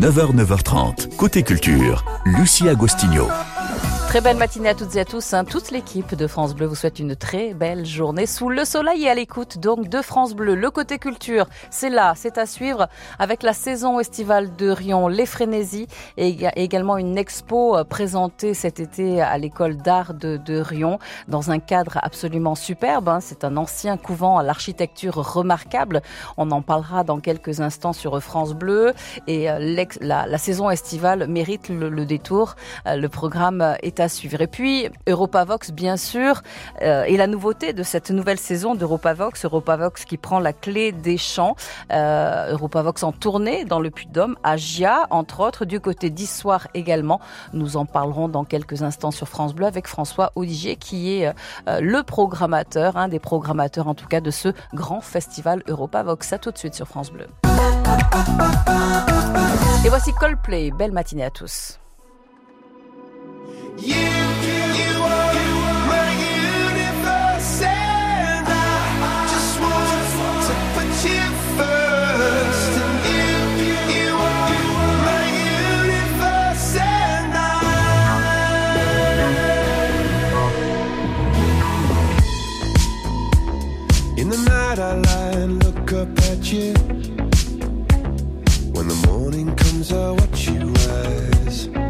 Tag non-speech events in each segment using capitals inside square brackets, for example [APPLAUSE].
9h, 9h30. Côté culture, Lucie Agostinho. Très belle matinée à toutes et à tous. Hein. Toute l'équipe de France Bleu vous souhaite une très belle journée sous le soleil et à l'écoute donc de France Bleu. Le côté culture, c'est là, c'est à suivre avec la saison estivale de Rion, les frénésies et également une expo euh, présentée cet été à l'école d'art de, de, Rion dans un cadre absolument superbe. Hein. C'est un ancien couvent à l'architecture remarquable. On en parlera dans quelques instants sur France Bleu et euh, la, saison estivale mérite le, le détour. Euh, le programme est à suivre. Et puis, Europavox, bien sûr, euh, et la nouveauté de cette nouvelle saison d'Europavox, Europavox qui prend la clé des champs, euh, Europavox en tournée dans le Puy-de-Dôme, à Gia, entre autres, du côté d'Issoire également. Nous en parlerons dans quelques instants sur France Bleu avec François Audigier, qui est euh, le programmateur, un des programmateurs en tout cas de ce grand festival Europavox. À tout de suite sur France Bleu. Et voici Coldplay. Belle matinée à tous. When the morning comes, I watch you rise.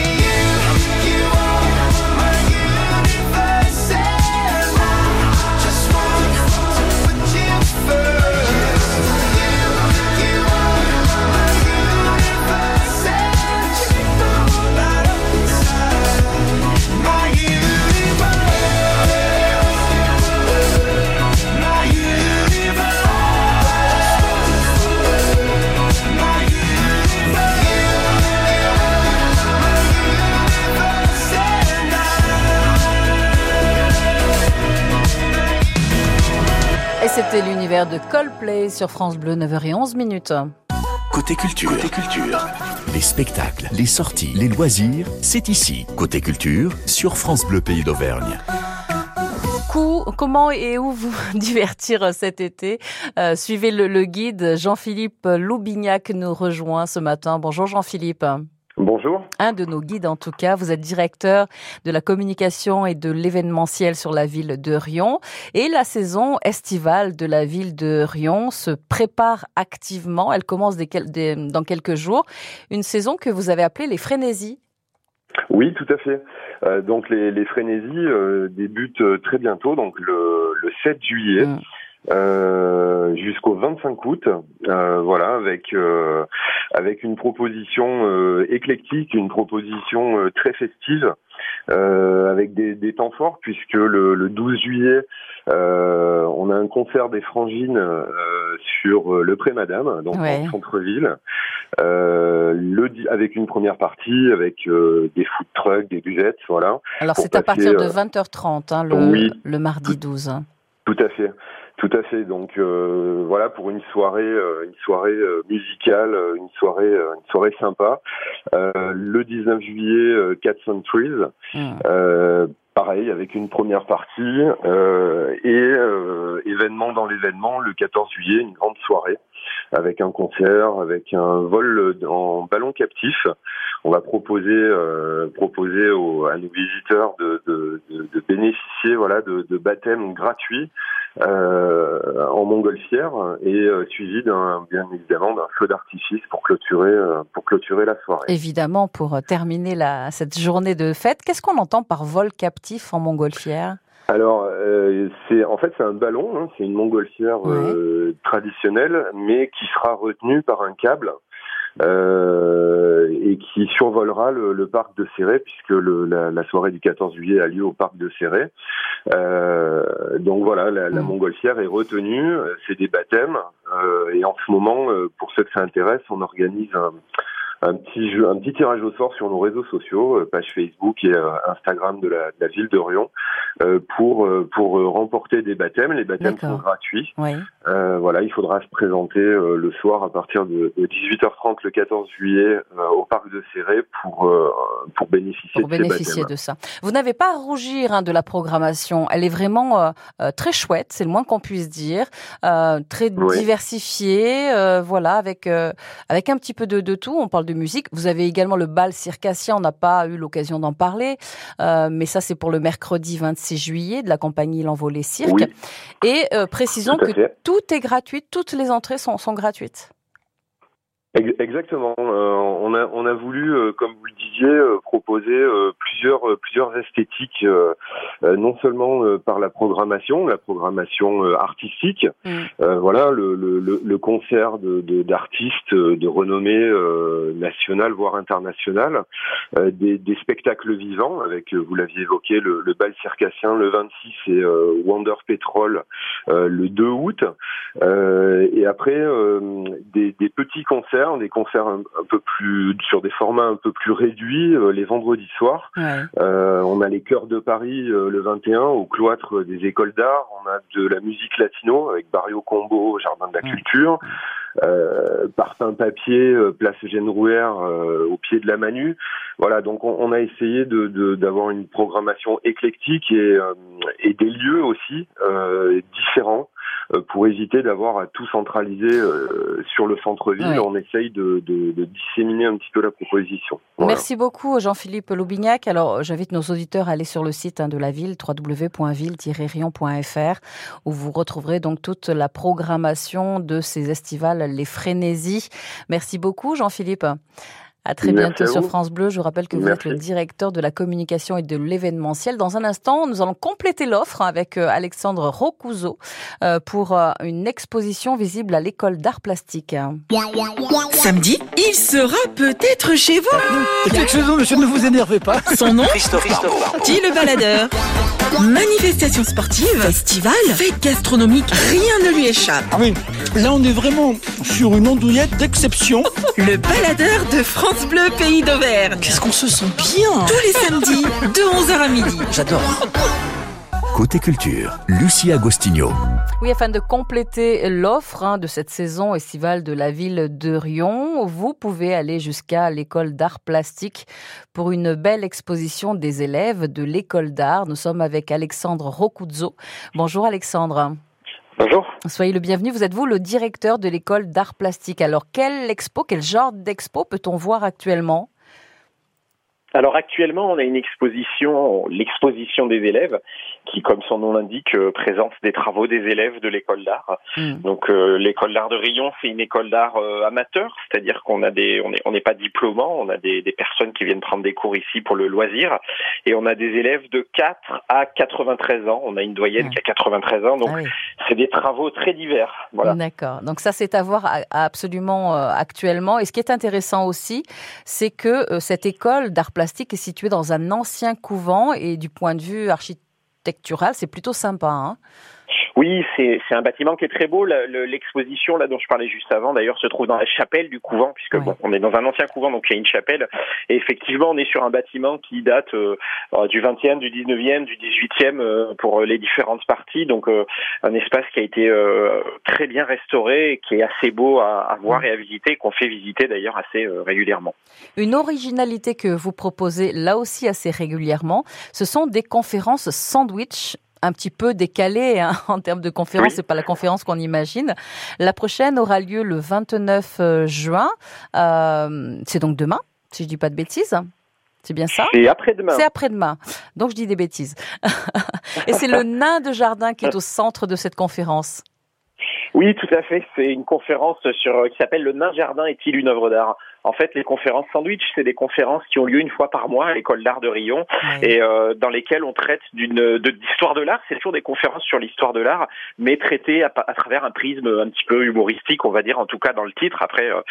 c'était l'univers de Coldplay sur France Bleu, 9h11 minutes. Côté culture, Côté culture. Les spectacles, les sorties, les loisirs, c'est ici. Côté culture, sur France Bleu Pays d'Auvergne. Comment et où vous [LAUGHS] divertir cet été? Euh, Suivez le, le guide. Jean-Philippe Loubignac nous rejoint ce matin. Bonjour Jean-Philippe. Bonjour. Un de nos guides en tout cas. Vous êtes directeur de la communication et de l'événementiel sur la ville de Rion. Et la saison estivale de la ville de Rion se prépare activement. Elle commence des quel- des- dans quelques jours. Une saison que vous avez appelée les frénésies. Oui, tout à fait. Euh, donc les, les frénésies euh, débutent euh, très bientôt, donc le, le 7 juillet. Mm. Euh, jusqu'au 25 août. Euh, voilà, avec euh, avec une proposition éclectique, une proposition très festive, avec des, des temps forts, puisque le, le 12 juillet, on a un concert des Frangines sur le Pré Madame, donc Ouais. en centre-ville, le avec une première partie, avec des food trucks, des buvettes, voilà. Alors c'est à partir de euh, 20h30, hein, le, oui. le mardi 12. hein. Tout à fait, tout à fait. Donc euh, voilà pour une soirée, euh, une soirée euh, musicale, euh, une soirée, euh, une soirée sympa. Euh, le 19 juillet, euh, Cats and Trees. Hmm. Pareil avec une première partie euh, et euh, événement dans l'événement le 14 juillet, une grande soirée avec un concert, avec un vol en ballon captif. On va proposer euh, proposer aux, à nos visiteurs de, de, de, bénéficier voilà de, de baptêmes gratuits euh, en montgolfière et euh, suivi d'un bien évidemment d'un feu d'artifice pour clôturer euh, pour clôturer la soirée. Évidemment, pour terminer la, cette journée de fête, qu'est-ce qu'on entend par vol captif? En montgolfière Alors, euh, c'est en fait c'est un ballon, hein, c'est une montgolfière euh, traditionnelle, mais qui sera retenu par un câble euh, et qui survolera le, le parc de Céret, puisque le, la, la soirée du 14 juillet a lieu au parc de. Euh, donc voilà, la, la Mm. montgolfière est retenue, c'est des baptêmes, et en ce moment, pour ceux que ça intéresse, on organise un un petit jeu, un petit tirage au sort sur nos réseaux sociaux, euh, page Facebook et euh, Instagram de la, de la ville d'Orion, euh, pour euh, pour euh, remporter des baptêmes. Les baptêmes sont gratuits. Oui. Euh, voilà, il faudra se présenter le soir à partir de, de 18h30 le 14 juillet au parc de Céré pour pour bénéficier Pour de bénéficier de ça. Vous n'avez pas à rougir hein, de la programmation. Elle est vraiment euh, très chouette, c'est le moins qu'on puisse dire. Euh, très Oui. diversifiée, voilà, avec avec un petit peu de, de tout. On parle de musique. Vous avez également le bal circassien. On n'a pas eu l'occasion d'en parler, euh, mais ça c'est pour le mercredi 26 juillet de la compagnie L'Envolée Cirque. Oui, Et euh, précisons tout que fait. tout est gratuit, toutes les entrées sont, sont gratuites. Ex- Exactement. Euh, on a on a voulu, euh, comme vous le disiez, euh, proposer euh, plusieurs euh, plusieurs esthétiques, euh, euh, non seulement euh, par la programmation, la programmation euh, artistique. Mm. Euh, voilà, le, le, le- concert de de- d'artistes euh, de, renommée euh, nationale voire internationale, euh, des, des spectacles vivants avec, vous l'aviez évoqué, le, le bal circassien le 26 et euh, Wonder Petrol euh, le 2 août. Euh, et après, euh, des, des petits concerts, des concerts un, un peu plus sur des formats un peu plus réduits euh, les vendredis soirs. Ouais. Euh, on a les chœurs de Paris euh, le 21 au cloître des écoles d'art. On a de la musique latino avec Barrio Combo, Jardin de la Ouais. Culture. Euh, Parfum Papier, Place Eugène Rouer, euh, au pied de la Manu. Voilà, donc on, on a essayé de d'avoir une programmation éclectique et, et des lieux aussi différents pour éviter d'avoir à tout centraliser euh, sur le centre-ville. Ouais. On essaye de, de, de disséminer un petit peu la proposition. Voilà. Merci beaucoup Jean-Philippe Loubignac. Alors j'invite nos auditeurs à aller sur le site hein, de la ville www.ville-rion.fr où vous retrouverez donc toute la programmation de ces estivales, les frénésies. Merci beaucoup Jean-Philippe. À très Merci bientôt à sur. France Bleu. Je vous rappelle que vous Merci. êtes le directeur de la communication et de l'événementiel. Dans un instant, nous allons compléter l'offre avec euh, Alexandre euh, pour euh, une exposition visible à l'école d'art plastique. Samedi, il sera peut-être chez vous. Excusez-moi, monsieur, ne vous énervez pas. Son nom Dit le baladeur. Manifestation sportive, festival, fête gastronomique, rien ne lui échappe. Ah oui, là on est vraiment sur une andouillette d'exception. Le baladeur de France Bleu Pays d'Auvergne. Qu'est-ce qu'on se sent bien Tous les samedis, de 11h à midi. J'adore. Côté culture, Lucie Agostinho. Oui, afin de compléter l'offre hein, de cette saison estivale de la ville de Rion, vous pouvez aller jusqu'à l'école d'art plastique pour une belle exposition des élèves de l'école d'art. Nous sommes avec Alexandre Rocuzzo. Bonjour Alexandre. Bonjour. Soyez le bienvenu. Vous êtes vous le directeur de l'école d'art plastique. Alors, quelle expo, quel genre d'expo peut-on voir actuellement? Alors actuellement, on a une exposition, l'exposition des élèves, qui, comme son nom l'indique, euh, présente des travaux des élèves de l'école d'art. Hmm. Donc euh, l'école d'art de Rion, c'est une école d'art euh, amateur, c'est-à-dire qu'on a des, on est- on n'est pas diplômant, on a des, des personnes qui viennent prendre des cours ici pour le loisir, et on a des élèves de 4 à 93 ans. On a une doyenne qui a 93 ans, donc Ah oui. c'est des travaux très divers. Voilà. D'accord. Donc ça, c'est à voir absolument actuellement. Et ce qui est intéressant aussi, c'est que cette école d'art plastique est située dans un ancien couvent et du point de vue architectural, c'est plutôt sympa. Hein Oui, c'est un bâtiment qui est très beau. L'exposition là dont je parlais juste avant, d'ailleurs, se trouve dans la chapelle du couvent, puisque bon, on est dans un ancien couvent, donc il y a une chapelle. Et effectivement, on est sur un bâtiment qui date euh, euh, du 20e, du 19e, du 18e euh, pour les différentes parties. Donc euh, un espace qui a été très bien restauré, qui est assez beau à, à voir et à visiter, qu'on fait visiter d'ailleurs assez régulièrement. Une originalité que vous proposez là aussi assez régulièrement, ce sont des conférences sandwich un petit peu décalées hein, [LAUGHS] en termes de conférences, Oui. c'est pas la conférence qu'on imagine. La prochaine aura lieu le 29 euh, juin, Euh, c'est donc demain, si je dis pas de bêtises. C'est bien ça? C'est après-demain. C'est après-demain. Donc je dis des bêtises. [LAUGHS] Et c'est le [LAUGHS] nain de jardin qui est au centre de cette conférence. Oui, tout à fait. C'est une conférence sur qui s'appelle Le nain jardin est-il une œuvre d'art? En fait, les conférences sandwich, c'est des conférences qui ont lieu une fois par mois à l'école d'art de Rion et euh, dans lesquelles on traite d'une de d'histoire de l'art. C'est toujours des conférences sur l'histoire de l'art, mais traitées à, travers un prisme un petit peu humoristique, on va dire, en tout cas dans le titre. Après, euh,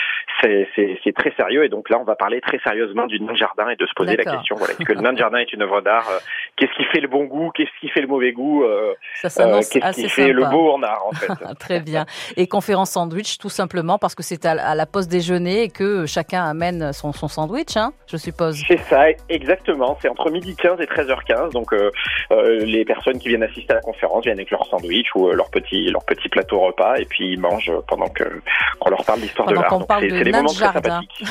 c'est très sérieux et donc là, on va parler très sérieusement du nain de jardin et de se poser la question. Voilà, est-ce que le nain de jardin est une œuvre d'art Euh, Qu'est-ce qui fait le bon goût Qu'est-ce qui fait le mauvais goût Euh, Qu'est-ce qui fait le beau en art en [LAUGHS] fait Très bien. Et conférence sandwich, tout simplement parce que c'est à, à la pause déjeuner et que chacun amène son, son sandwich, hein, je suppose. C'est ça, exactement. C'est entre midi 15 et 13h15. Donc, euh, euh, les personnes qui viennent assister à la conférence viennent avec leur sandwich ou euh, leur petit leur petit plateau repas et puis ils mangent pendant que qu'on leur parle d'histoire de l'art. Donc, parle c'est de c'est des moments très sympathiques.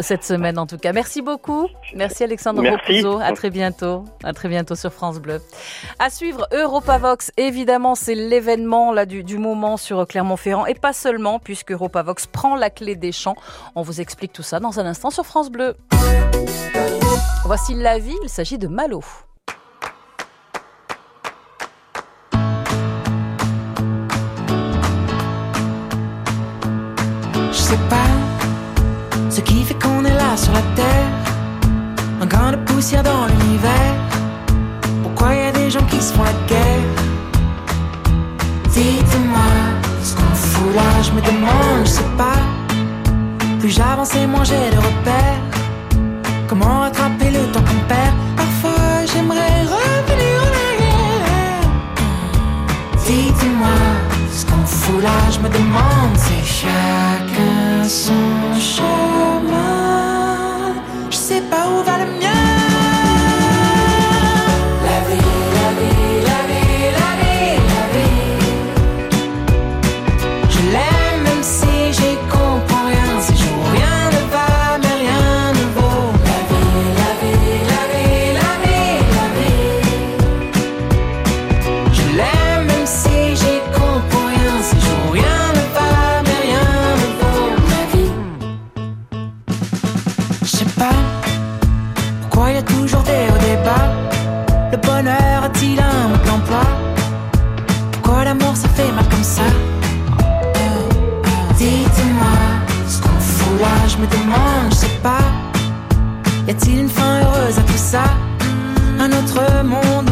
[LAUGHS] Cette semaine, en tout cas. Merci beaucoup. Merci Alexandre. Raposo. À très bientôt. À très bientôt sur France Bleu. À suivre Europavox. Évidemment, c'est l'événement là du, du moment sur Clermont-Ferrand et pas seulement puisque Europavox prend la clé des champs. On vous explique tout ça dans un instant sur France Bleu. Voici la vie. Il s'agit de Malo. Je sais pas ce qui fait qu'on est là sur la terre. Un grain de poussière dans l'univers. Pourquoi y a des gens qui se font la guerre? Dites-moi ce qu'on fout là, je me demande, je sais pas. Plus j'avance et moins j'ai de repères. Comment rattraper le temps qu'on perd? Parfois j'aimerais revenir en arrière. Dites-moi ce qu'on fout là, je me demande, c'est chacun son chemin. L'amour ça fait mal comme ça Dites-moi ce qu'on fout là, je me demande, je sais pas. Y a-t-il une fin heureuse à tout ça? Un autre monde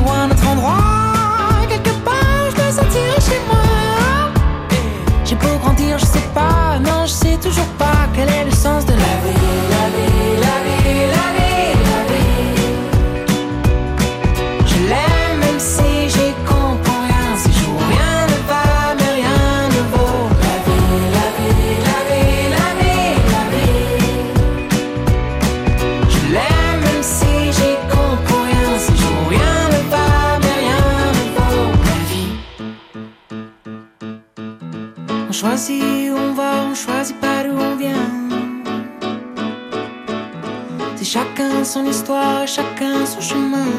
son histoire, chacun son chemin.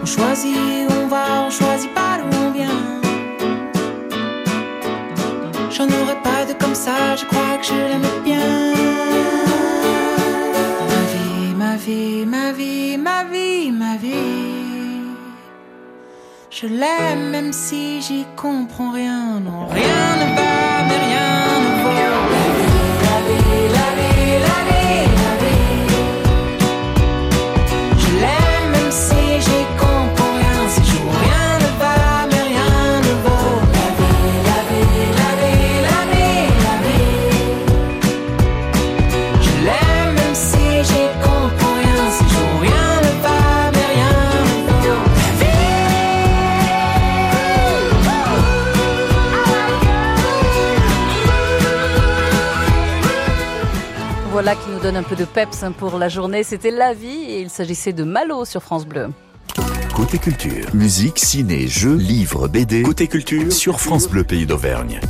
On choisit où on va, on choisit pas d'où on vient. J'en aurais pas de comme ça, je crois que je l'aime bien. Ma vie, ma vie, ma vie, ma vie, ma vie. Je l'aime même si j'y comprends rien, non, rien ne va. Donne un peu de peps hein, pour la journée. C'était La Vie et il s'agissait de Malo sur France Bleu. Côté culture, musique, ciné, jeux, livres, BD. Côté culture sur France Bleu Pays d'Auvergne.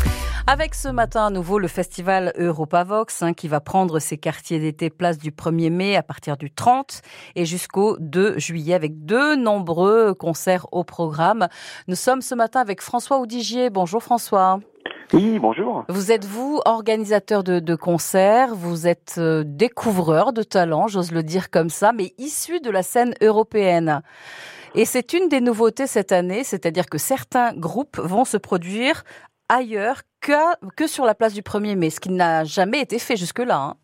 Avec ce matin à nouveau le festival Europavox hein, qui va prendre ses quartiers d'été place du 1er mai à partir du 30 et jusqu'au 2 juillet avec de nombreux concerts au programme. Nous sommes ce matin avec François Oudigier. Bonjour François. Oui, bonjour. Vous êtes vous organisateur de, de concerts, vous êtes euh, découvreur de talent, j'ose le dire comme ça, mais issu de la scène européenne. Et c'est une des nouveautés cette année, c'est-à-dire que certains groupes vont se produire ailleurs que, que sur la place du 1er mai, ce qui n'a jamais été fait jusque-là. hein.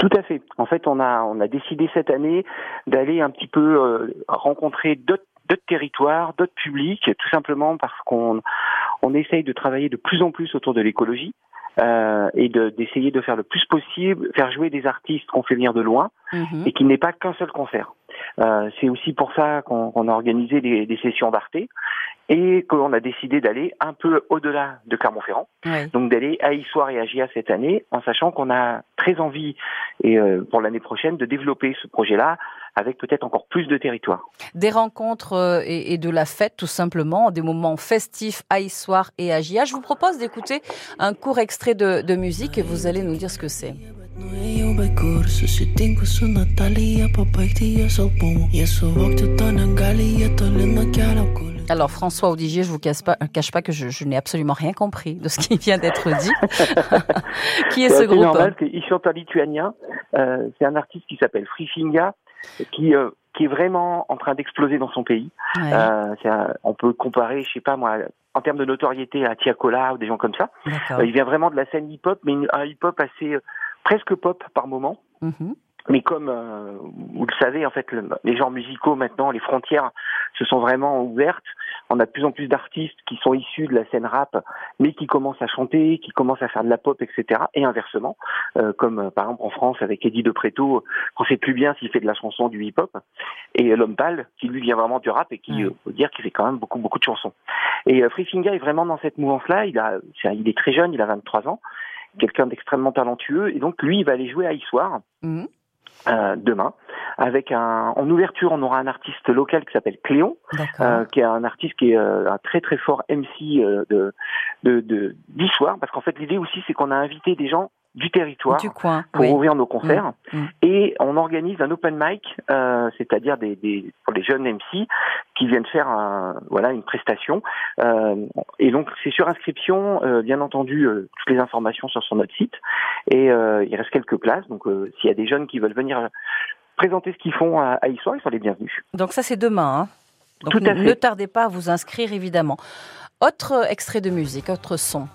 Tout à fait. En fait, on a on a décidé cette année d'aller un petit peu euh, rencontrer d'autres d'autres territoires, d'autres publics, tout simplement parce qu'on on essaye de travailler de plus en plus autour de l'écologie euh, et de- d'essayer de, faire le plus possible, faire jouer des artistes qu'on fait venir de loin Mhm. et qui n'est pas qu'un seul concert. Euh, c'est aussi pour ça qu'on qu'on a organisé des, des sessions d'Arte et qu'on a décidé d'aller un peu au-delà de Clermont-Ferrand. Donc d'aller à Issoire et à GIA cette année, en sachant qu'on a très envie, et euh, pour l'année prochaine, de développer ce projet-là avec peut-être encore plus de territoires. Des rencontres euh, et, et de la fête, tout simplement, des moments festifs à Issoire et à Gia. Je vous propose d'écouter un court extrait de, de musique et vous allez nous dire ce que c'est. Zo Natalia, papa ik die is al boom. Je zo wacht tot aan Alors François Audigier, je vous cache pas, cache pas que je, je n'ai absolument rien compris de ce qui vient d'être dit. [LAUGHS] qui est ce groupe normal, qu'il chante en lituanien. Euh, c'est un artiste qui s'appelle Frifinga, qui, euh, qui est vraiment en train d'exploser dans son pays. Ouais, Euh, c'est un- on peut comparer, je sais pas moi, en termes de notoriété à Tiakola ou des gens comme ça. Euh, il vient vraiment de la scène hip-hop, mais une- un hip-hop assez euh, presque pop par moment. Mhm. Mais comme euh, vous le savez, en fait, le- les genres musicaux maintenant, les frontières se sont vraiment ouvertes. On a de plus en plus d'artistes qui sont issus de la scène rap, mais qui commencent à chanter, qui commencent à faire de la pop, etc. Et inversement, euh, comme euh, par exemple en France avec Eddie De Preto, qu'on sait plus bien s'il fait de la chanson du hip-hop, et euh, L'Homme Pâle, qui lui vient vraiment du rap et qui, Ouais. euh, faut dire qu'il fait quand même beaucoup beaucoup de chansons. Et euh, Free Finga est vraiment dans cette mouvance-là. Il a, c'est un- il est très jeune, il a 23 ans, quelqu'un d'extrêmement talentueux, et donc lui, il va aller jouer à Issoire Mhm. Euh, demain. Avec un, en ouverture, on aura un artiste local qui s'appelle Cléon, euh, qui est un artiste qui est euh, un très très fort MC euh, de de de d'histoire, parce qu'en fait l'idée aussi c'est qu'on a invité des gens du territoire du coin. pour oui. ouvrir nos concerts Mm, mm. et on organise un open mic, euh, c'est-à-dire des, des pour les jeunes MC qui viennent faire un, voilà une prestation Euh, et donc c'est sur inscription, euh, bien entendu toutes les informations sont sur notre site et il reste quelques places donc s'il y a des jeunes qui veulent venir présenter ce qu'ils font à, à ils sont les bienvenus. Donc ça c'est demain. hein. Donc Tout à ne tardez pas à vous inscrire évidemment. Autre extrait de musique, autre son.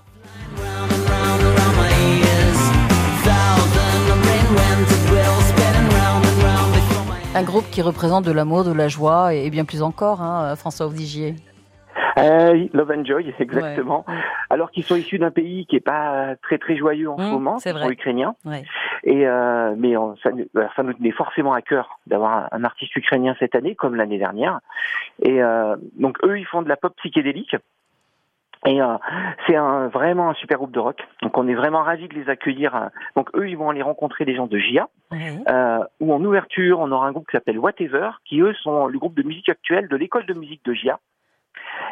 Un groupe qui représente de l'amour, de la joie et bien plus encore, hein, François Audigier. Euh, Love and Joy, exactement. Ouais. Alors qu'ils sont issus d'un pays qui est pas très très joyeux en Mmh, ce moment, c'est. Ouais. Et euh, mais on- ça, nous- voilà, ça nous tenait forcément à cœur d'avoir un, un artiste ukrainien cette année, comme l'année dernière. Et euh, donc eux, ils font de la pop psychédélique. Et euh, c'est un, vraiment un super groupe de rock. Donc on est vraiment ravis de les accueillir. euh. Donc eux, ils vont aller rencontrer des gens de GIA. Ouais. Euh, ou en ouverture, on aura un groupe qui s'appelle Whatever, qui eux sont le groupe de musique actuel de l'école de musique de GIA.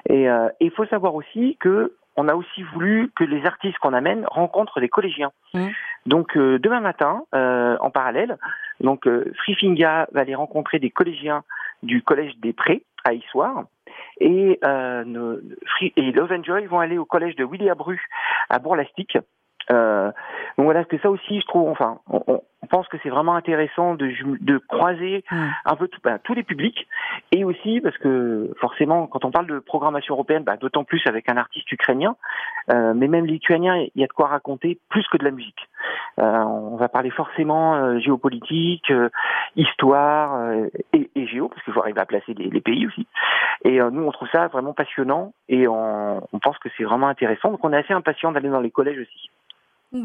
Et euh, il faut savoir aussi que on a aussi voulu que les artistes qu'on amène rencontrent des collégiens. Donc euh, demain matin, euh, en parallèle, donc euh, Free Finga va aller rencontrer des collégiens du collège des Prés à Issoire. Et, euh, nos- et Love and Joy vont aller au collège de Willy Abru à Bourg-Lastic. Euh, donc voilà, que ça aussi, je trouve, enfin, on pense que c'est vraiment intéressant de, de croiser Mm. un peu tout- ben, tous les publics et aussi parce que forcément quand on parle de programmation européenne, ben, d'autant plus avec un artiste ukrainien, euh, mais même lituanien, il y a de quoi raconter plus que de la musique. Euh, on va parler forcément euh, géopolitique, euh, histoire euh, et, et géo parce qu'il faut arriver à placer les, les pays aussi. Et euh, nous on trouve ça vraiment passionnant et on, on pense que c'est vraiment intéressant. Donc on est assez impatient d'aller dans les collèges aussi.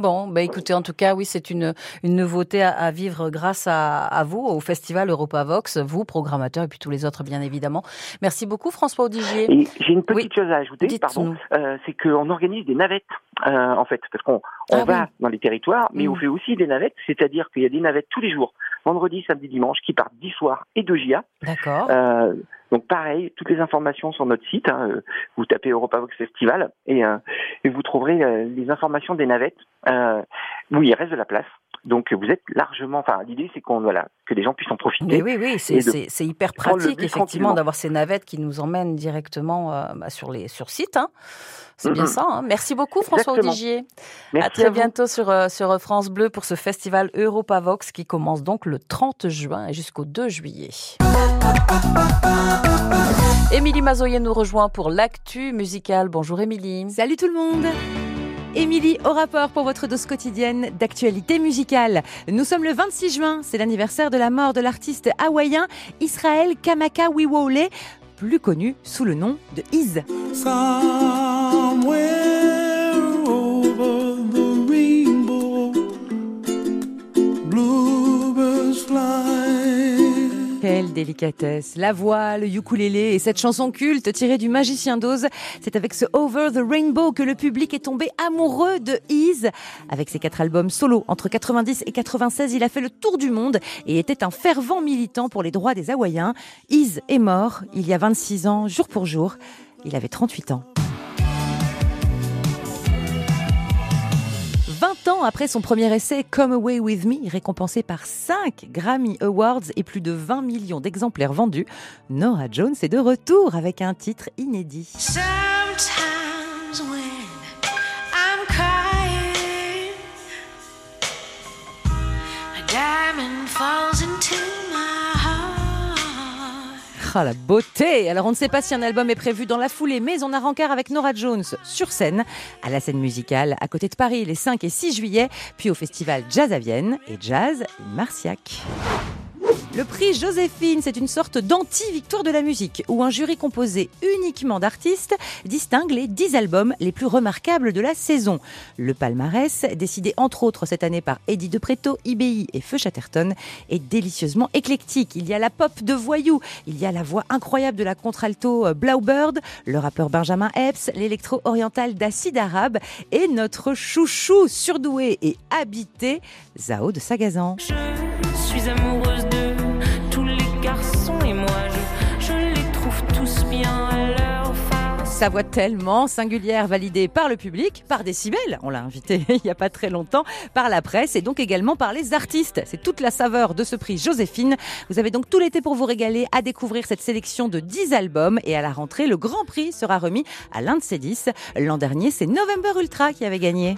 Bon, bah écoutez, en tout cas, oui, c'est une, une nouveauté à, à vivre grâce à, à vous, au Festival Europavox, vous, programmateurs, et puis tous les autres, bien évidemment. Merci beaucoup, François Audigier. J'ai une petite chose à ajouter, pardon, euh, c'est qu'on organise des navettes, euh, en fait, parce qu'on on Ah va oui. dans les territoires, mais Mm. on fait aussi des navettes, c'est-à-dire qu'il y a des navettes tous les jours, vendredi, samedi, dimanche, qui partent d'Issoire et de GIA. D'accord. Euh, donc pareil, toutes les informations sur notre site. hein, vous tapez Europavox Festival et, euh, et vous trouverez euh, les informations des navettes euh, où il reste de la place. Donc vous êtes largement. Enfin, l'idée c'est qu'on voilà que les gens puissent en profiter. Mais oui, oui, c'est hyper pratique, effectivement, d'avoir ces navettes qui nous emmènent directement euh, bah, sur les sur site. Hein. C'est bien Mhm. ça. hein. Merci beaucoup, François. Merci à très à bientôt sur, euh, sur France Bleu pour ce festival Europavox qui commence donc le 30 juin et jusqu'au 2 juillet. Émilie Mazoyer nous rejoint pour l'actu musicale. Bonjour Émilie. Salut tout le monde Émilie au rapport pour votre dose quotidienne d'actualité musicale. Nous sommes le 26 juin, c'est l'anniversaire de la mort de l'artiste hawaïen Israël Kamaka Wiwole, plus connu sous le nom de Iz. Délicatesse, la voix, le ukulélé et cette chanson culte tirée du Magicien d'Oz. C'est avec ce Over the Rainbow que le public est tombé amoureux de Iz. Avec ses quatre albums solo entre 90 et 96, il a fait le tour du monde et était un fervent militant pour les droits des Hawaïens. Iz est mort il y a 26 ans, jour pour jour. Il avait 38 ans. 20 ans après son premier essai Come Away With Me, récompensé par 5 Grammy Awards et plus de 20 millions d'exemplaires vendus, Nora Jones est de retour avec un titre inédit. Ah la beauté Alors on ne sait pas si un album est prévu dans la foulée, mais on a rencard avec Nora Jones sur scène, à la scène musicale, à côté de Paris les 5 et 6 juillet, puis au festival Jazz à Vienne et Jazz Marciac. Le prix Joséphine, c'est une sorte d'anti-victoire de la musique, où un jury composé uniquement d'artistes distingue les 10 albums les plus remarquables de la saison. Le palmarès, décidé entre autres cette année par Eddie De Preto, IBI et Feu Chatterton, est délicieusement éclectique. Il y a la pop de Voyou, il y a la voix incroyable de la contralto euh, Blaubird, le rappeur Benjamin Epps, l'électro-oriental d'Acide Arabe et notre chouchou surdoué et habité, Zao de Sagazan. Sa voix tellement singulière, validée par le public, par Décibel, on l'a invité [LAUGHS] il n'y a pas très longtemps, par la presse et donc également par les artistes. C'est toute la saveur de ce prix Joséphine. Vous avez donc tout l'été pour vous régaler à découvrir cette sélection de 10 albums et à la rentrée, le grand prix sera remis à l'un de ces 10. L'an dernier, c'est November Ultra qui avait gagné.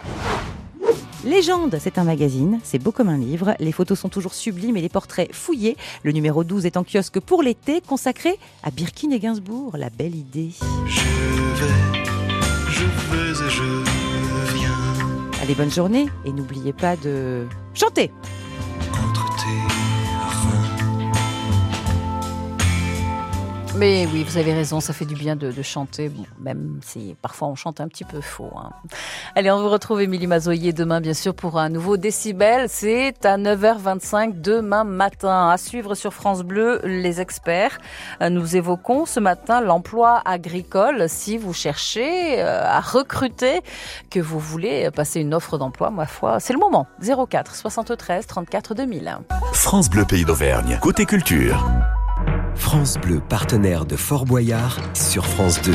Légende, c'est un magazine, c'est beau comme un livre, les photos sont toujours sublimes et les portraits fouillés. Le numéro 12 est en kiosque pour l'été, consacré à Birkin et Gainsbourg, la belle idée. Allez, bonne journée et n'oubliez pas de chanter. Mais oui, vous avez raison, ça fait du bien de, de chanter, bon, même si parfois on chante un petit peu faux. hein. Allez, on vous retrouve Émilie Mazoyer demain, bien sûr, pour un nouveau décibel. C'est à 9h25 demain matin. À suivre sur France Bleu, les experts. Euh, Nous évoquons ce matin l'emploi agricole. Si vous cherchez euh, à recruter, que vous voulez passer une offre d'emploi, ma foi, c'est le moment. 04 73 34 2000. France Bleu Pays d'Auvergne. Côté culture. France Bleu, partenaire de Fort Boyard, sur France 2.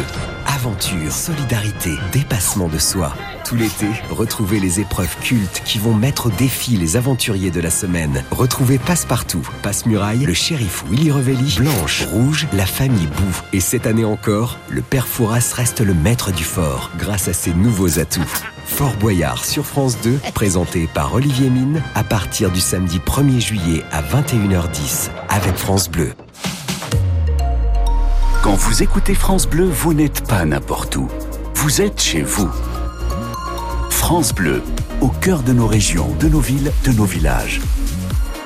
Aventure, solidarité, dépassement de soi. Tout l'été, retrouvez les épreuves cultes qui vont mettre au défi les aventuriers de la semaine. Retrouvez Passe-Partout, Passe-Muraille, le shérif Willy Revelli, Blanche, Rouge, la famille Bou. Et cette année encore, le père Fouras reste le maître du fort grâce à ses nouveaux atouts. Fort Boyard sur France 2, présenté par Olivier Mine, à partir du samedi 1er juillet à 21h10 avec France Bleu. Quand vous écoutez France Bleu, vous n'êtes pas n'importe où. Vous êtes chez vous. France Bleu, au cœur de nos régions, de nos villes, de nos villages.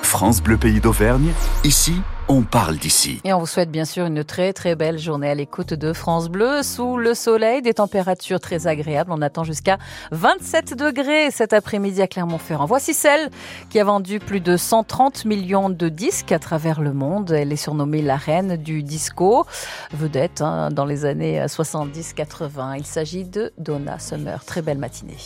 France Bleu Pays d'Auvergne, ici, on parle d'ici. Et on vous souhaite bien sûr une très très belle journée à l'écoute de France Bleu, sous le soleil, des températures très agréables. On attend jusqu'à 27 degrés cet après-midi à Clermont-Ferrand. Voici celle qui a vendu plus de 130 millions de disques à travers le monde. Elle est surnommée la reine du disco, vedette hein, dans les années 70-80. Il s'agit de Donna Summer. Très belle matinée.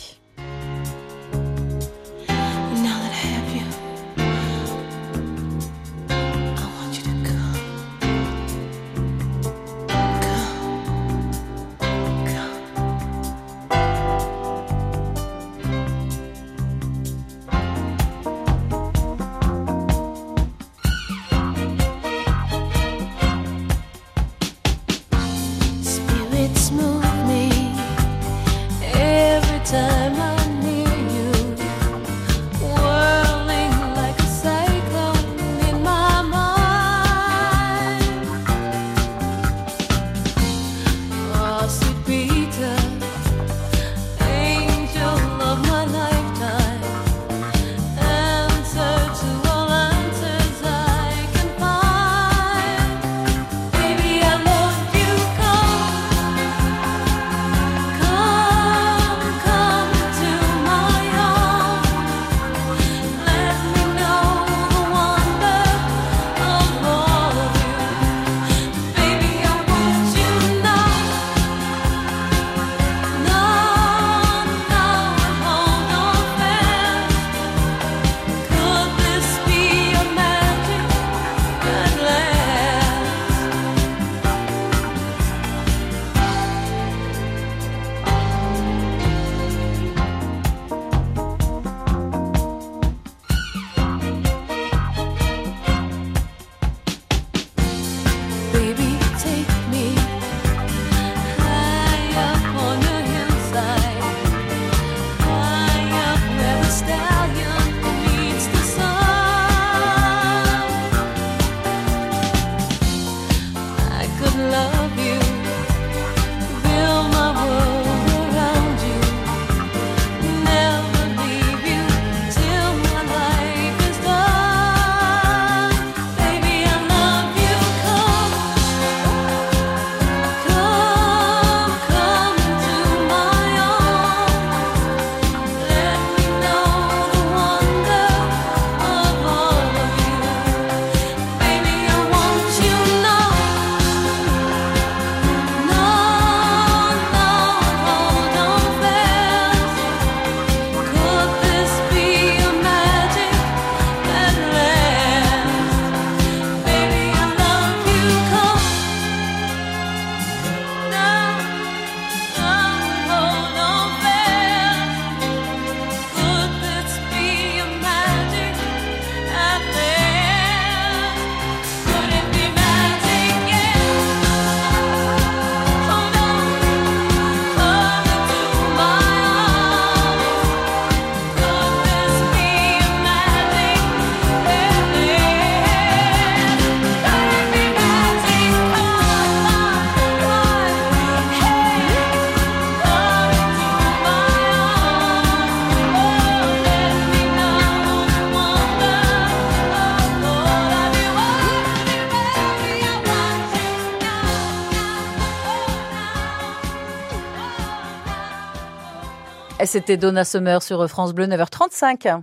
C'était Donna Summer sur France Bleu, 9h35.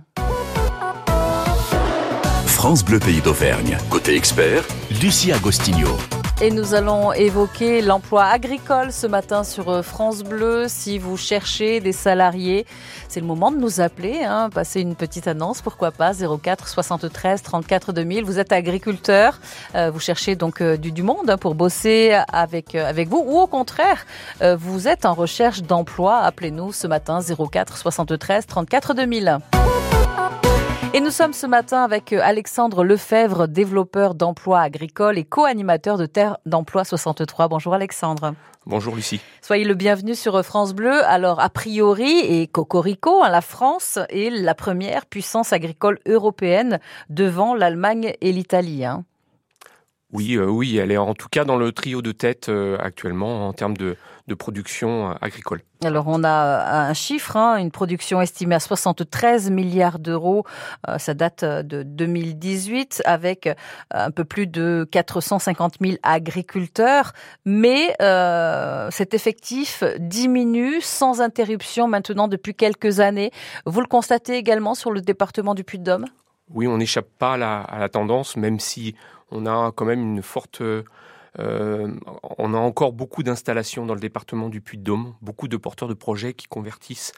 France Bleu Pays d'Auvergne. Côté expert, Lucie Agostinho. Et nous allons évoquer l'emploi agricole ce matin sur euh, France Bleu. Si vous cherchez des salariés, c'est le moment de nous appeler, hein, passer une petite annonce, pourquoi pas, 04 73 34 2000. Vous êtes agriculteur, euh, vous cherchez donc euh, du, du monde hein, pour bosser avec, euh, avec vous, ou au contraire, vous êtes en recherche d'emploi. Appelez-nous ce matin 04 73 34 2000. Et nous sommes ce matin avec euh, Alexandre Lefebvre, développeur d'emploi agricole et co-animateur de Terre d'emploi 63. Bonjour Alexandre. Bonjour Lucie. Soyez le bienvenu sur France Bleu. Alors, a priori, et Cocorico, hein, la France est la première puissance agricole européenne devant l'Allemagne et l'Italie. hein. Oui, euh, oui, elle est en tout cas dans le trio de tête euh, actuellement en termes de, de production euh, agricole. Alors, on a un chiffre, hein, une production estimée à 73 milliards d'euros. Euh, ça date de 2018 avec un peu plus de 450 000 agriculteurs. Mais cet effectif diminue sans interruption maintenant depuis quelques années. Vous le constatez également sur le département du Puy-de-Dôme? Oui, on n'échappe pas à la, à la tendance, même si on a quand même une forte... euh, on a encore beaucoup d'installations dans le département du Puy-de-Dôme, beaucoup de porteurs de projets qui convertissent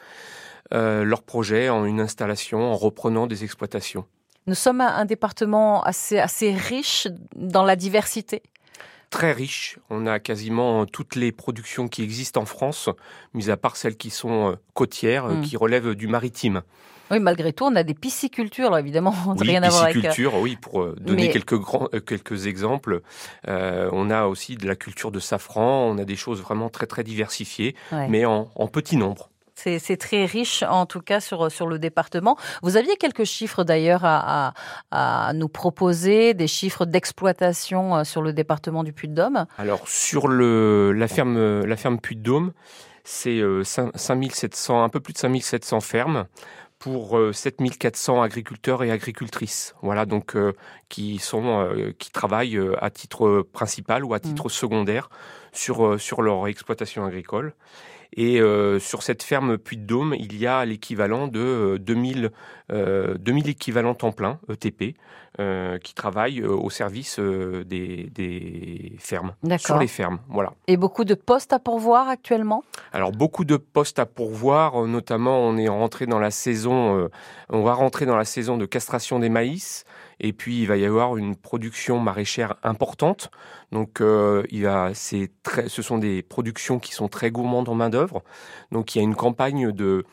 euh, leurs projets en une installation en reprenant des exploitations. Nous sommes un, département assez, assez riche dans la diversité. Très riche. On a quasiment toutes les productions qui existent en France, mis à part celles qui sont euh, côtières, euh, Mm. qui relèvent du maritime. Oui, malgré tout, on a des piscicultures, évidemment, [LAUGHS] on Oui, rien à voir avec... euh, oui, pour donner mais- quelques, grands, quelques exemples. Euh, on a aussi de la culture de safran, on a des choses vraiment très très diversifiées, Ouais. mais en, en petit nombre. C'est très riche, en tout cas, sur, sur le département. Vous aviez quelques chiffres, d'ailleurs, à, à, à nous proposer, des chiffres d'exploitation euh, sur le département du Puy-de-Dôme? Alors sur le, la ferme, euh, la ferme Puy-de-Dôme, c'est euh, cin- 5700, un peu plus de 5700 fermes pour euh, 7400 agriculteurs et agricultrices. Voilà, donc euh, qui sont, euh, qui travaillent euh, à titre principal ou à titre secondaire sur euh, sur leur exploitation agricole. Et euh, sur cette ferme Puy-de-Dôme, il y a l'équivalent de euh, 2000, euh, 2000 équivalents temps plein, ETP, euh, qui travaillent euh, au service euh, des, des fermes, D'accord. sur les fermes. Voilà. Et beaucoup de postes à pourvoir actuellement? Alors beaucoup de postes à pourvoir, euh, notamment on est rentré dans la saison, euh, on va rentrer dans la saison de castration des maïs, et puis il va y avoir une production maraîchère importante. Donc euh, il c'est très, ce sont des productions qui sont très gourmandes en main d'œuvre. Donc il y a une campagne de,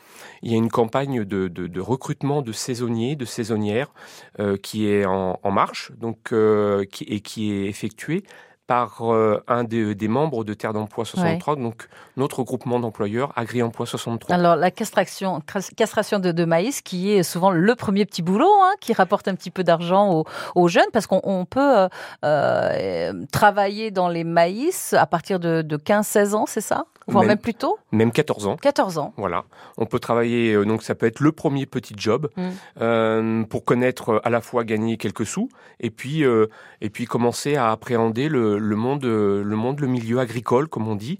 il y a une campagne de, de, recrutement de saisonniers, de saisonnières euh, qui est en, en marche, donc euh, qui, et qui est effectuée par euh, un des, des membres de Terre d'Emploi 63, donc notre groupement d'employeurs Agri-Emploi 63. Alors, la castration, castration de, de maïs, qui est souvent le premier petit boulot, hein, qui rapporte un petit peu d'argent aux, aux jeunes, parce qu'on on peut euh, euh, travailler dans les maïs à partir de, de 15-16 ans, c'est ça? Voire même, plus tôt Même 14 ans. 14 ans. Voilà. On peut travailler, euh, donc ça peut être le premier petit job Mm. euh, pour connaître euh, à la fois gagner quelques sous et puis euh, et puis commencer à appréhender le, le monde, le monde, le milieu agricole, comme on dit,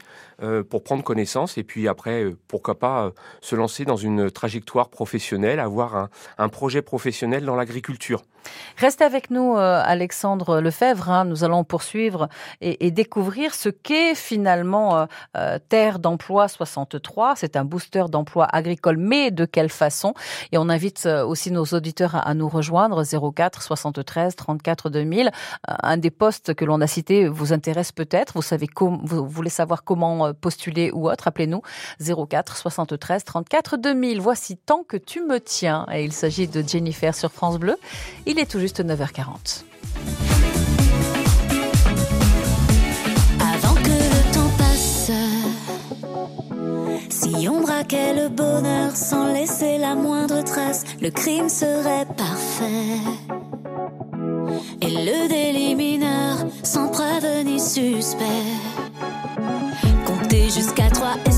pour prendre connaissance et puis après, euh, pourquoi pas euh, se lancer dans une trajectoire professionnelle, avoir un, projet professionnel dans l'agriculture. Restez avec nous, euh, Alexandre Lefebvre. hein. Nous allons poursuivre et, découvrir ce qu'est finalement euh, euh, Terre d'emploi 63. C'est un booster d'emploi agricole, mais de quelle façon? Et on invite euh, aussi nos auditeurs à, nous rejoindre 04 73 34 2000. Euh, Un des postes que l'on a cité vous intéresse peut-être. Vous savez vous voulez savoir comment euh, postuler ou autre. Appelez-nous 04 73 34 2000. Voici Tant que tu me tiens. Et il s'agit de Jennifer sur France Bleu. Il est tout juste 9h40. Avant que le temps passe, si on braquait le bonheur sans laisser la moindre trace, le crime serait parfait. Et le délit mineur sans preuve ni suspect. Jusqu'à trois et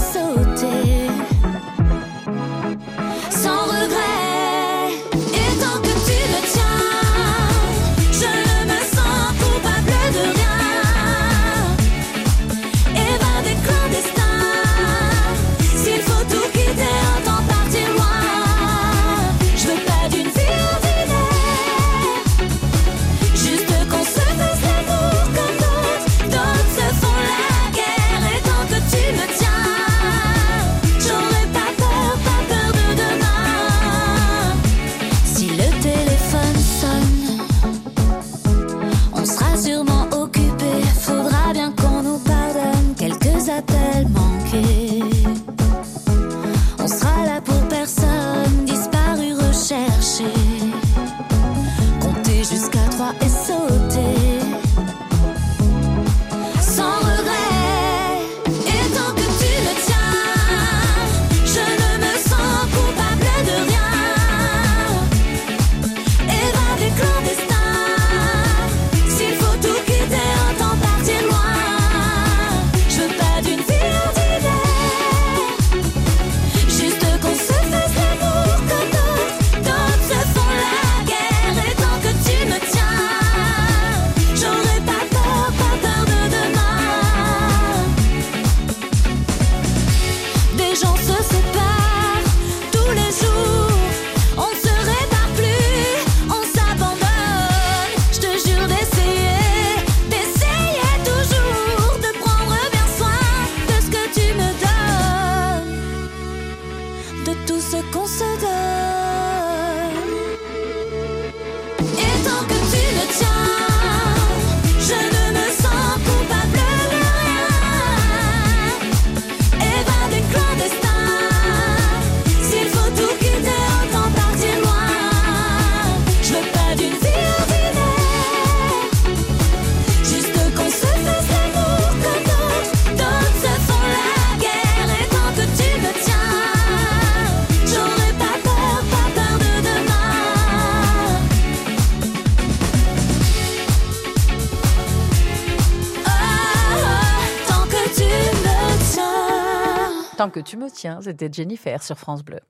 Tant que tu me tiens, c'était Jennifer sur France Bleu.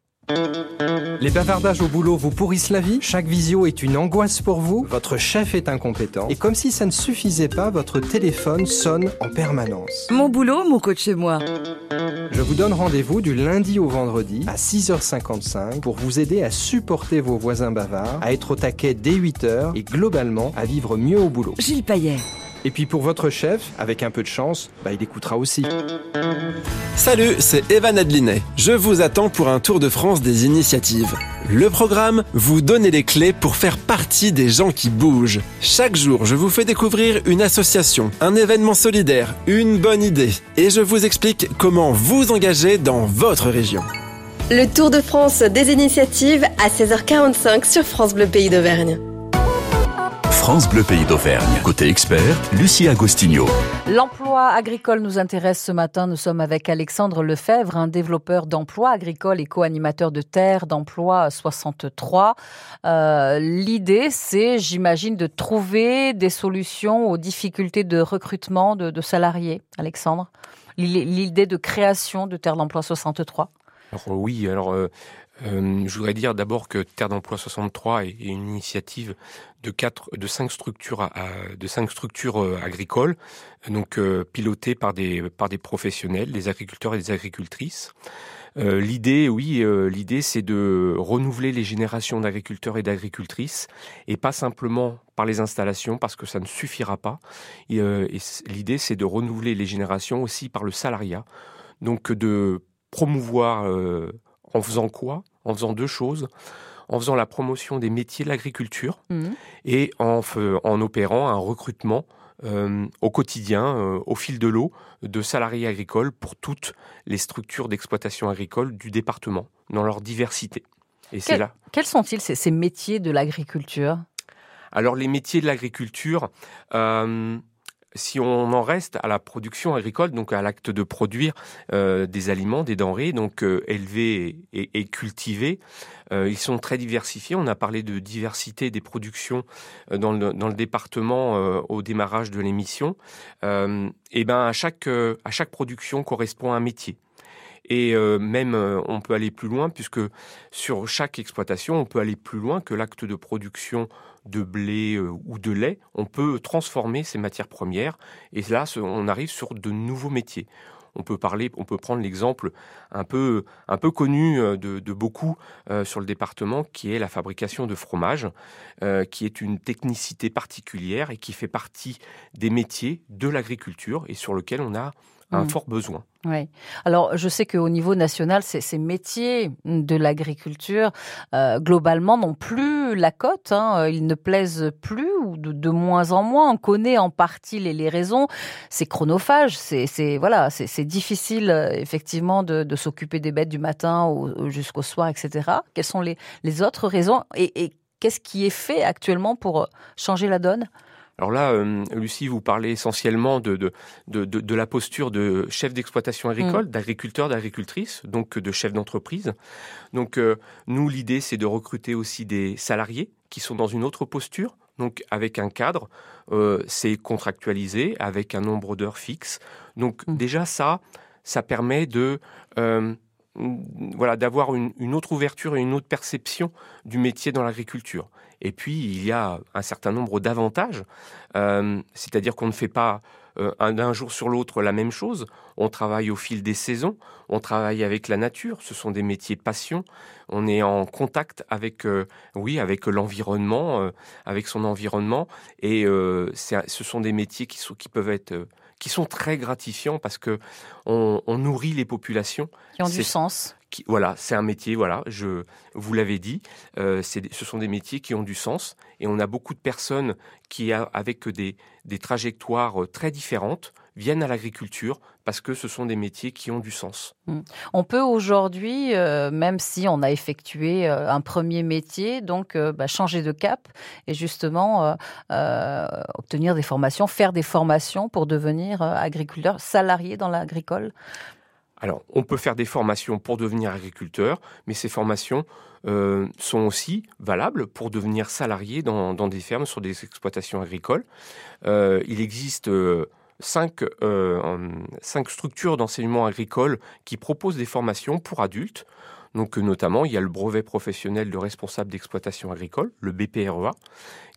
Les bavardages au boulot vous pourrissent la vie Chaque visio est une angoisse pour vous Votre chef est incompétent Et comme si ça ne suffisait pas, votre téléphone sonne en permanence. Mon boulot, mon coach chez moi. Je vous donne rendez-vous du lundi au vendredi à 6h55 pour vous aider à supporter vos voisins bavards, à être au taquet dès 8h et globalement à vivre mieux au boulot. Gilles Payet. Et puis pour votre chef, avec un peu de chance, bah, il écoutera aussi. Salut, c'est Evan Adlinet. Je vous attends pour un tour de France des initiatives. Le programme, vous donner les clés pour faire partie des gens qui bougent. Chaque jour, je vous fais découvrir une association, un événement solidaire, une bonne idée. Et je vous explique comment vous engager dans votre région. Le Tour de France des initiatives à 16h45 sur France Bleu Pays d'Auvergne. France Bleu Pays d'Auvergne. Côté expert, Lucie Agostinho. L'emploi agricole nous intéresse ce matin. Nous sommes avec Alexandre Lefebvre, un développeur d'emploi agricole et co-animateur de Terre d'emploi 63. Euh, L'idée, c'est, j'imagine, de trouver des solutions aux difficultés de recrutement de, de salariés. Alexandre, l'idée de création de Terre d'emploi 63. Alors euh, oui, alors euh, euh, je voudrais dire d'abord que Terre d'emploi 63 est, est une initiative de quatre, de cinq structures, de cinq structures euh, agricoles, donc pilotées par des par des professionnels, des agriculteurs et des agricultrices. L'idée, oui, l'idée, c'est de renouveler les générations d'agriculteurs et d'agricultrices, et pas simplement par les installations, parce que ça ne suffira pas. Et, l'idée, c'est de renouveler les générations aussi par le salariat, donc de promouvoir euh, en faisant quoi? En faisant deux choses. En faisant la promotion des métiers de l'agriculture Mhm. et en, en opérant un recrutement euh, au quotidien, euh, au fil de l'eau, de salariés agricoles pour toutes les structures d'exploitation agricole du département, dans leur diversité. Et c'est Quels- là. Quels sont-ils ces, ces métiers de l'agriculture? Alors les métiers de l'agriculture, euh, si on en reste à la production agricole, donc à l'acte de produire euh, des aliments, des denrées, donc euh, élevés et, et cultivés, euh, ils sont très diversifiés. On a parlé de diversité des productions euh, dans, le, département au démarrage de l'émission. Et ben à chaque production correspond un métier. Et même, on peut aller plus loin, puisque sur chaque exploitation, on peut aller plus loin que l'acte de production de blé euh, ou de lait. On peut transformer ces matières premières, et là, on arrive sur de nouveaux métiers. On peut parler, on peut prendre l'exemple un peu, un peu connu euh, de, beaucoup euh, sur le département, qui est la fabrication de fromage, qui est une technicité particulière et qui fait partie des métiers de l'agriculture et sur lequel on a un Mm. fort besoin. Oui. Alors, je sais qu'au niveau national, ces, ces métiers de l'agriculture, euh, globalement, n'ont plus la cote. hein. Ils ne plaisent plus ou de, de moins en moins. On connaît en partie les, les raisons. C'est chronophage. C'est voilà, c'est difficile euh, effectivement de, de s'occuper des bêtes du matin au- jusqu'au soir, etc. Quelles sont les, les autres raisons? Et, et qu'est-ce qui est fait actuellement pour euh, changer la donne? Alors là, euh, Lucie, vous parlez essentiellement de, de, de, de- de la posture de chef d'exploitation agricole, Mm. d'agriculteur, d'agricultrice, donc de chef d'entreprise. Donc euh, nous, l'idée, c'est de recruter aussi des salariés qui sont dans une autre posture, donc avec un cadre, euh, c'est contractualisé avec un nombre d'heures fixe. Donc déjà ça, ça permet de voilà d'avoir une, une autre ouverture et une autre perception du métier dans l'agriculture. Et puis il y a un certain nombre d'avantages, euh, c'est-à-dire qu'on ne fait pas euh, un- d'un jour sur l'autre la même chose. On travaille au fil des saisons, on travaille avec la nature. Ce sont des métiers passion. On est en contact avec, euh, oui, avec l'environnement, euh, avec son environnement. Et euh, ce sont des métiers qui, sont, qui peuvent être, qui sont très gratifiants parce que on, on nourrit les populations. Qui ont du sens. Voilà, c'est un métier, voilà, je vous l'avez dit, euh, ce sont des métiers qui ont du sens et on a beaucoup de personnes qui, avec des, des trajectoires euh, très différentes, viennent à l'agriculture parce que ce sont des métiers qui ont du sens. Mm. On peut aujourd'hui, euh, même si on a effectué un premier métier, donc bah, changer de cap et justement obtenir des formations, faire des formations pour devenir agriculteur salarié dans l'agricole. Alors, on peut faire des formations pour devenir agriculteur, mais ces formations euh, sont aussi valables pour devenir salarié dans, dans des fermes, sur des exploitations agricoles. Euh, il existe euh, cinq, cinq structures d'enseignement agricole qui proposent des formations pour adultes. Donc, notamment, il y a le brevet professionnel de responsable d'exploitation agricole, le BPREA,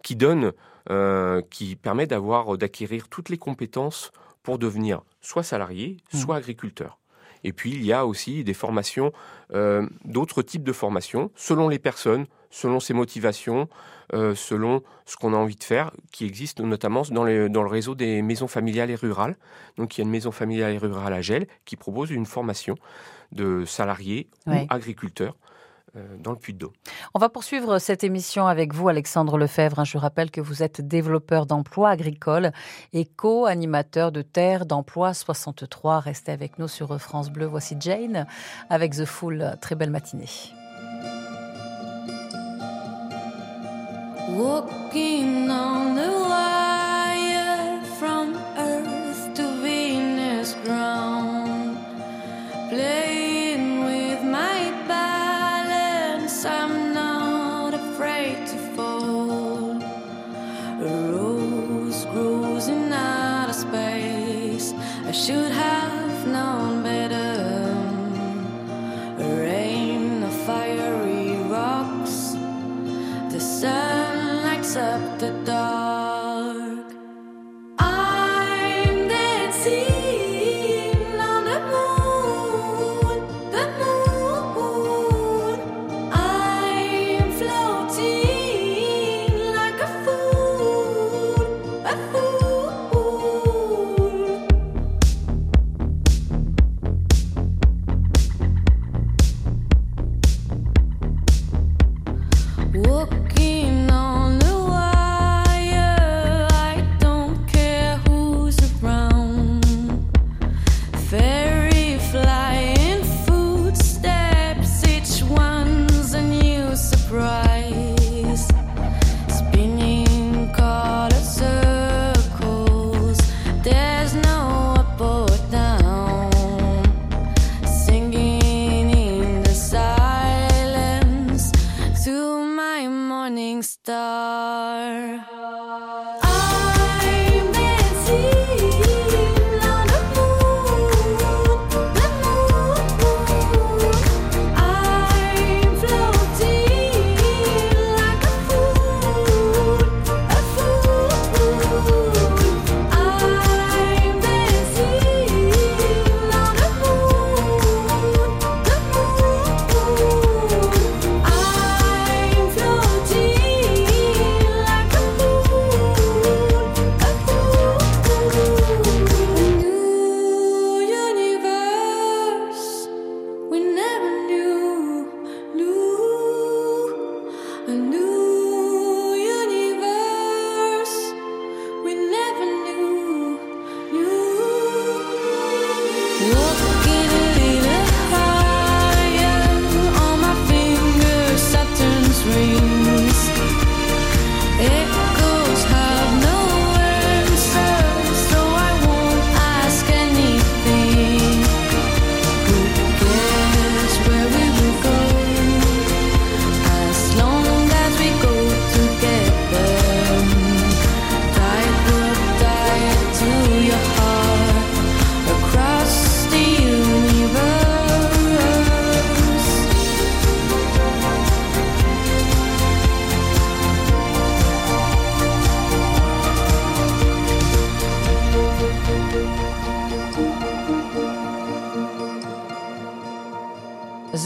qui donne, euh, qui permet d'avoir, d'acquérir toutes les compétences pour devenir soit salarié, soit agriculteur. Et puis, il y a aussi des formations, euh, d'autres types de formations, selon les personnes, selon ses motivations, euh, selon ce qu'on a envie de faire, qui existent notamment dans, les- dans le réseau des maisons familiales et rurales. Donc, il y a une maison familiale et rurale à Gel qui propose une formation de salariés Ouais. ou agriculteurs dans le Puy-de-Dôme. On va poursuivre cette émission avec vous, Alexandre Lefebvre. Je rappelle que vous êtes développeur d'emplois agricoles et co-animateur de Terre d'Emploi 63. Restez avec nous sur France Bleu. Voici Jane avec The Fool. Très belle matinée. Walking on star.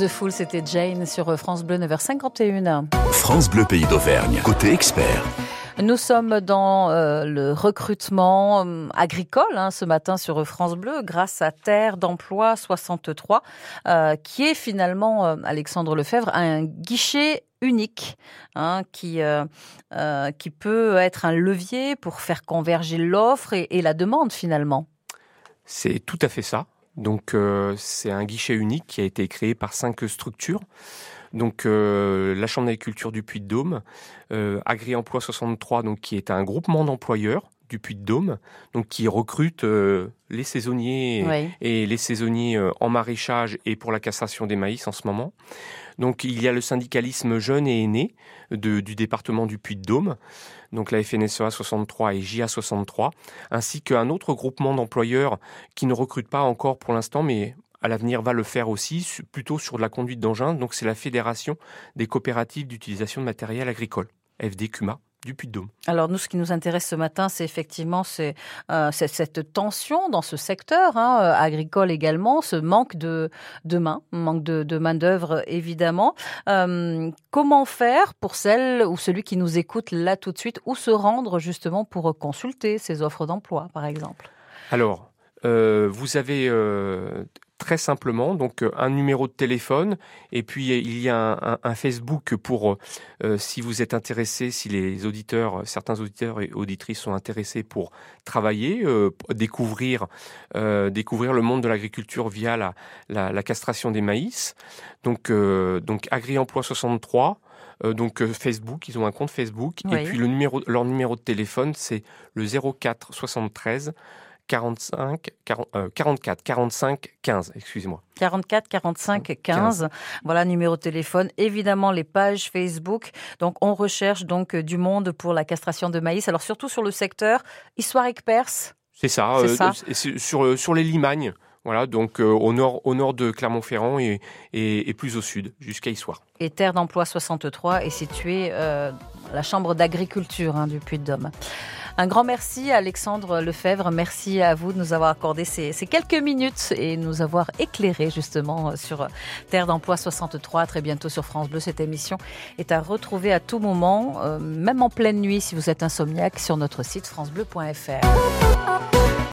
The Fool, c'était Jane sur France Bleu 9h51. France Bleu Pays d'Auvergne, côté expert. Nous sommes dans euh, le recrutement euh, agricole hein, ce matin sur France Bleu grâce à Terre d'Emploi 63 euh, qui est finalement, euh, Alexandre Lefebvre, un guichet unique hein, qui, euh, euh, qui peut être un levier pour faire converger l'offre et, et la demande finalement. C'est tout à fait ça. Donc euh, c'est un guichet unique qui a été créé par cinq structures. Donc euh, la Chambre d'agriculture du Puy-de-Dôme, euh, Agri-Emploi 63, donc qui est un groupement d'employeurs du Puy-de-Dôme, donc qui recrute euh, les saisonniers Oui. et les saisonniers euh, en maraîchage et pour la castration des maïs en ce moment. Donc il y a le syndicalisme jeune et aîné de- du département du Puy-de-Dôme, donc la FNSEA 63 et JA 63, ainsi qu'un autre groupement d'employeurs qui ne recrute pas encore pour l'instant, mais à l'avenir va le faire aussi, plutôt sur de la conduite d'engins. Donc c'est la Fédération des coopératives d'utilisation de matériel agricole, FDCUMA, du Puy-de-Dôme. Alors nous, ce qui nous intéresse ce matin, c'est effectivement c'est, euh, cette tension dans ce secteur hein, euh, agricole également, ce manque de, de main, manque de, de main d'œuvre évidemment. Euh, comment faire pour celle ou celui qui nous écoute là tout de suite, où se rendre justement pour consulter ces offres d'emploi, par exemple? Alors, euh, vous avez très simplement donc euh, un numéro de téléphone et puis euh, il y a un, un- un Facebook pour euh, si vous êtes intéressé, si les auditeurs, certains auditeurs et auditrices sont intéressés pour travailler, euh, découvrir euh, découvrir le monde de l'agriculture via la, la, la castration des maïs. Donc donc AgriEmploi 63. euh, donc Facebook, ils ont un compte Facebook Oui. et puis le numéro, leur numéro de téléphone c'est le 04 73 45 40, euh, 44 45 15, excusez-moi. 44 45 15. Voilà numéro de téléphone. Évidemment les pages Facebook. Donc on recherche donc euh, du monde pour la castration de maïs. Alors surtout sur le secteur Histoire Perse. C'est ça, C'est euh, ça. sur, euh, sur les Limagnes, voilà, donc euh, au, nord, au nord de Clermont-Ferrand et, et, et plus au sud, jusqu'à Issoire. Et Terre d'Emploi 63 est située euh, à la Chambre d'agriculture hein, du Puy-de-Dôme. Un grand merci à Alexandre Lefebvre. Merci à vous de nous avoir accordé ces, quelques minutes et nous avoir éclairé justement sur Terre d'Emploi 63. À Très bientôt sur France Bleu. Cette émission est à retrouver à tout moment, euh, même en pleine nuit si vous êtes insomniaque, sur notre site francebleu.fr.